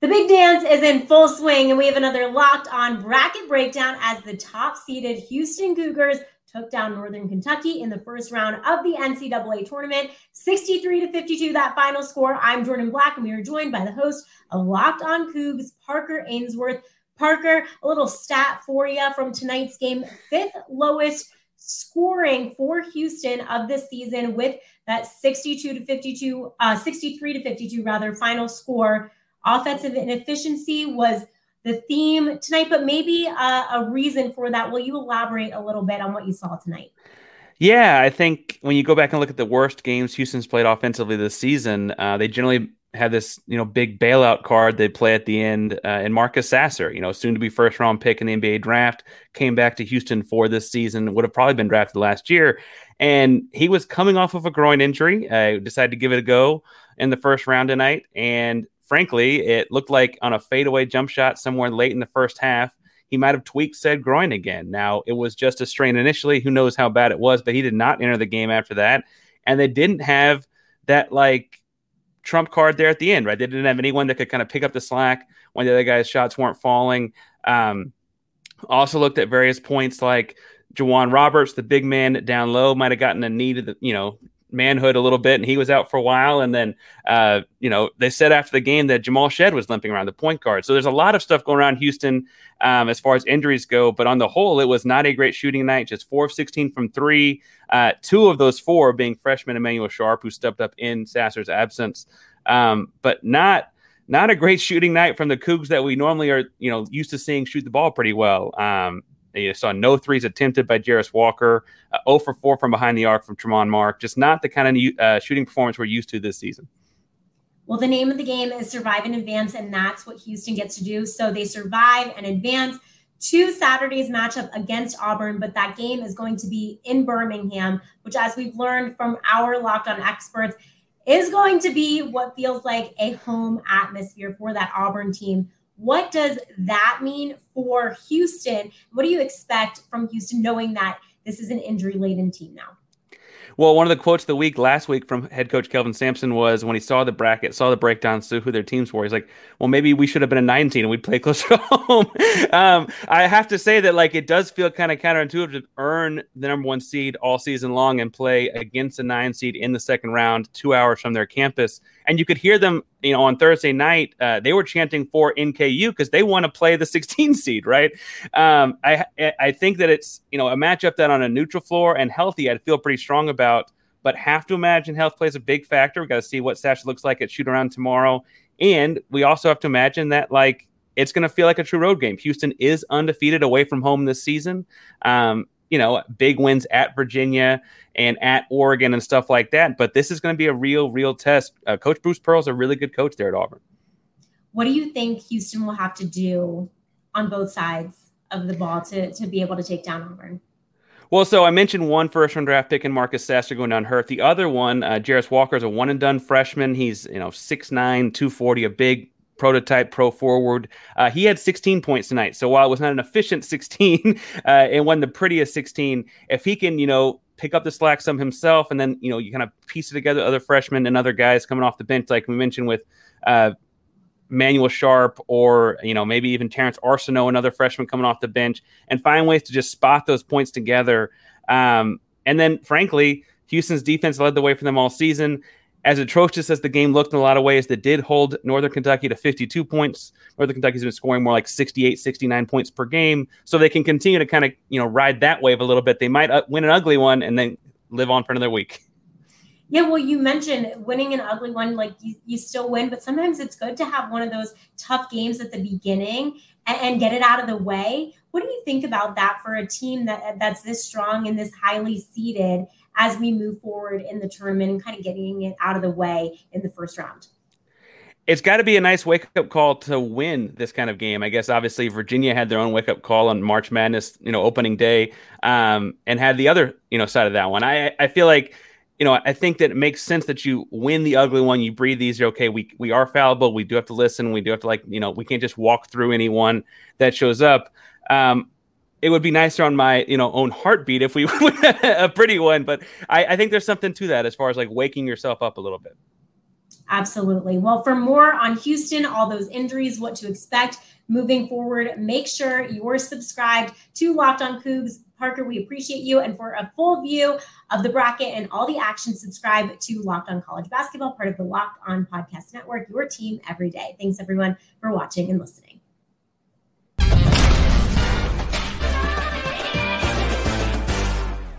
The big dance is in full swing, and we have another locked on bracket breakdown as the top seeded Houston Cougars took down Northern Kentucky in the first round of the NCAA tournament, 63 to 52. That final score. I'm Jordan Black, and we are joined by the host of Locked On Coogs, Parker Ainsworth. Parker, a little stat for you from tonight's game: fifth lowest scoring for Houston of this season, with that 62 to 52, uh, 63 to 52 rather final score. Offensive inefficiency was the theme tonight, but maybe a, a reason for that. Will you elaborate a little bit on what you saw tonight? Yeah, I think when you go back and look at the worst games Houston's played offensively this season, uh, they generally have this you know big bailout card they play at the end. Uh, and Marcus Sasser, you know, soon to be first round pick in the NBA draft, came back to Houston for this season. Would have probably been drafted last year, and he was coming off of a groin injury. I uh, decided to give it a go in the first round tonight, and frankly, it looked like on a fadeaway jump shot somewhere late in the first half, he might have tweaked said groin again. Now, it was just a strain initially. Who knows how bad it was, but he did not enter the game after that. And they didn't have that like trump card there at the end, right? They didn't have anyone that could kind of pick up the slack when the other guy's shots weren't falling. Um, also looked at various points like J'Wan Roberts, the big man down low, might have gotten a knee to the, you know, manhood a little bit, and he was out for a while. And then, uh, you know, they said after the game that Jamal Shead was limping around the point guard. So there's a lot of stuff going around Houston um, as far as injuries go. But on the whole, it was not a great shooting night. Just four of 16 from three. Uh, two of those four being freshman Emanuel Sharp, who stepped up in Sasser's absence. Um, but not not a great shooting night from the Coogs that we normally are, you know, used to seeing shoot the ball pretty well. Um, you saw no threes attempted by Jarace Walker, uh, 0 for 4 from behind the arc from Tramon Mark. Just not the kind of uh, shooting performance we're used to this season. Well, the name of the game is survive and advance, and that's what Houston gets to do. So they survive and advance to Saturday's matchup against Auburn, but that game is going to be in Birmingham, which, as we've learned from our locked on experts, is going to be what feels like a home atmosphere for that Auburn team what does that mean for Houston? What do you expect from Houston knowing that this is an injury laden team now? Well, one of the quotes of the week last week from head coach Kelvin Sampson was when he saw the bracket, saw the breakdown, saw who their teams were. He's like, "Well, maybe we should have been a 19 and we'd play closer to home." um, I have to say that like it does feel kind of counterintuitive to earn the number one seed all season long and play against a nine seed in the second round, two hours from their campus. And you could hear them, you know, on Thursday night, uh, they were chanting for NKU because they want to play the 16 seed, right? Um, I I think that it's you know a matchup that on a neutral floor and healthy, I'd feel pretty strong about but have to imagine health plays a big factor. We got to see what Sasser looks like at shoot around tomorrow. And we also have to imagine that like it's going to feel like a true road game. Houston is undefeated away from home this season. Um, you know, big wins at Virginia and at Oregon and stuff like that. But this is going to be a real, real test. Uh, coach Bruce Pearl's a really good coach there at Auburn. What do you think Houston will have to do on both sides of the ball to, to be able to take down Auburn? Well, so I mentioned one first round draft pick in Marcus Sasser going down hurt. The other one, uh, Walker, is a one and done freshman. He's you know 6'9", 240, a big prototype pro forward. Uh, he had 16 points tonight. So while it was not an efficient 16 uh, and wasn't the prettiest 16, if he can, you know, pick up the slack some himself and then, you know, you kind of piece it together, other freshmen and other guys coming off the bench, like we mentioned with uh, Manuel Sharp or you know maybe even Terrance Arceneaux, another freshman coming off the bench, and find ways to just spot those points together. Um, and then, frankly, Houston's defense led the way for them all season. As atrocious as the game looked in a lot of ways, that did hold Northern Kentucky to 52 points. Northern Kentucky's been scoring more like 68, 69 points per game, so they can continue to kind of you know ride that wave a little bit. They might uh, win an ugly one and then live on for another week. Yeah, well, you mentioned winning an ugly one, like you, you still win, but sometimes it's good to have one of those tough games at the beginning and, and, get it out of the way. What do you think about that for a team that that's this strong and this highly seeded as we move forward in the tournament and kind of getting it out of the way in the first round? it's got to be a nice wake up call to win this kind of game. I guess obviously Virginia had their own wake up call on March Madness, you know, opening day, um, and had the other, you know, side of that one. I I feel like you know, I think that it makes sense that you win the ugly one. You breathe easier. Okay, we we are fallible. We do have to listen. We do have to like, you know, we can't just walk through anyone that shows up. Um, it would be nicer on my you know own heartbeat if we a pretty one, but I, I think there's something to that as far as like waking yourself up a little bit. Absolutely. Well, for more on Houston, all those injuries, what to expect moving forward, make sure you're subscribed to Locked On Coogs. Parker, we appreciate you. And for a full view of the bracket and all the action, subscribe to Locked On College Basketball, part of the Locked On Podcast Network, your team every day. Thanks, everyone, for watching and listening.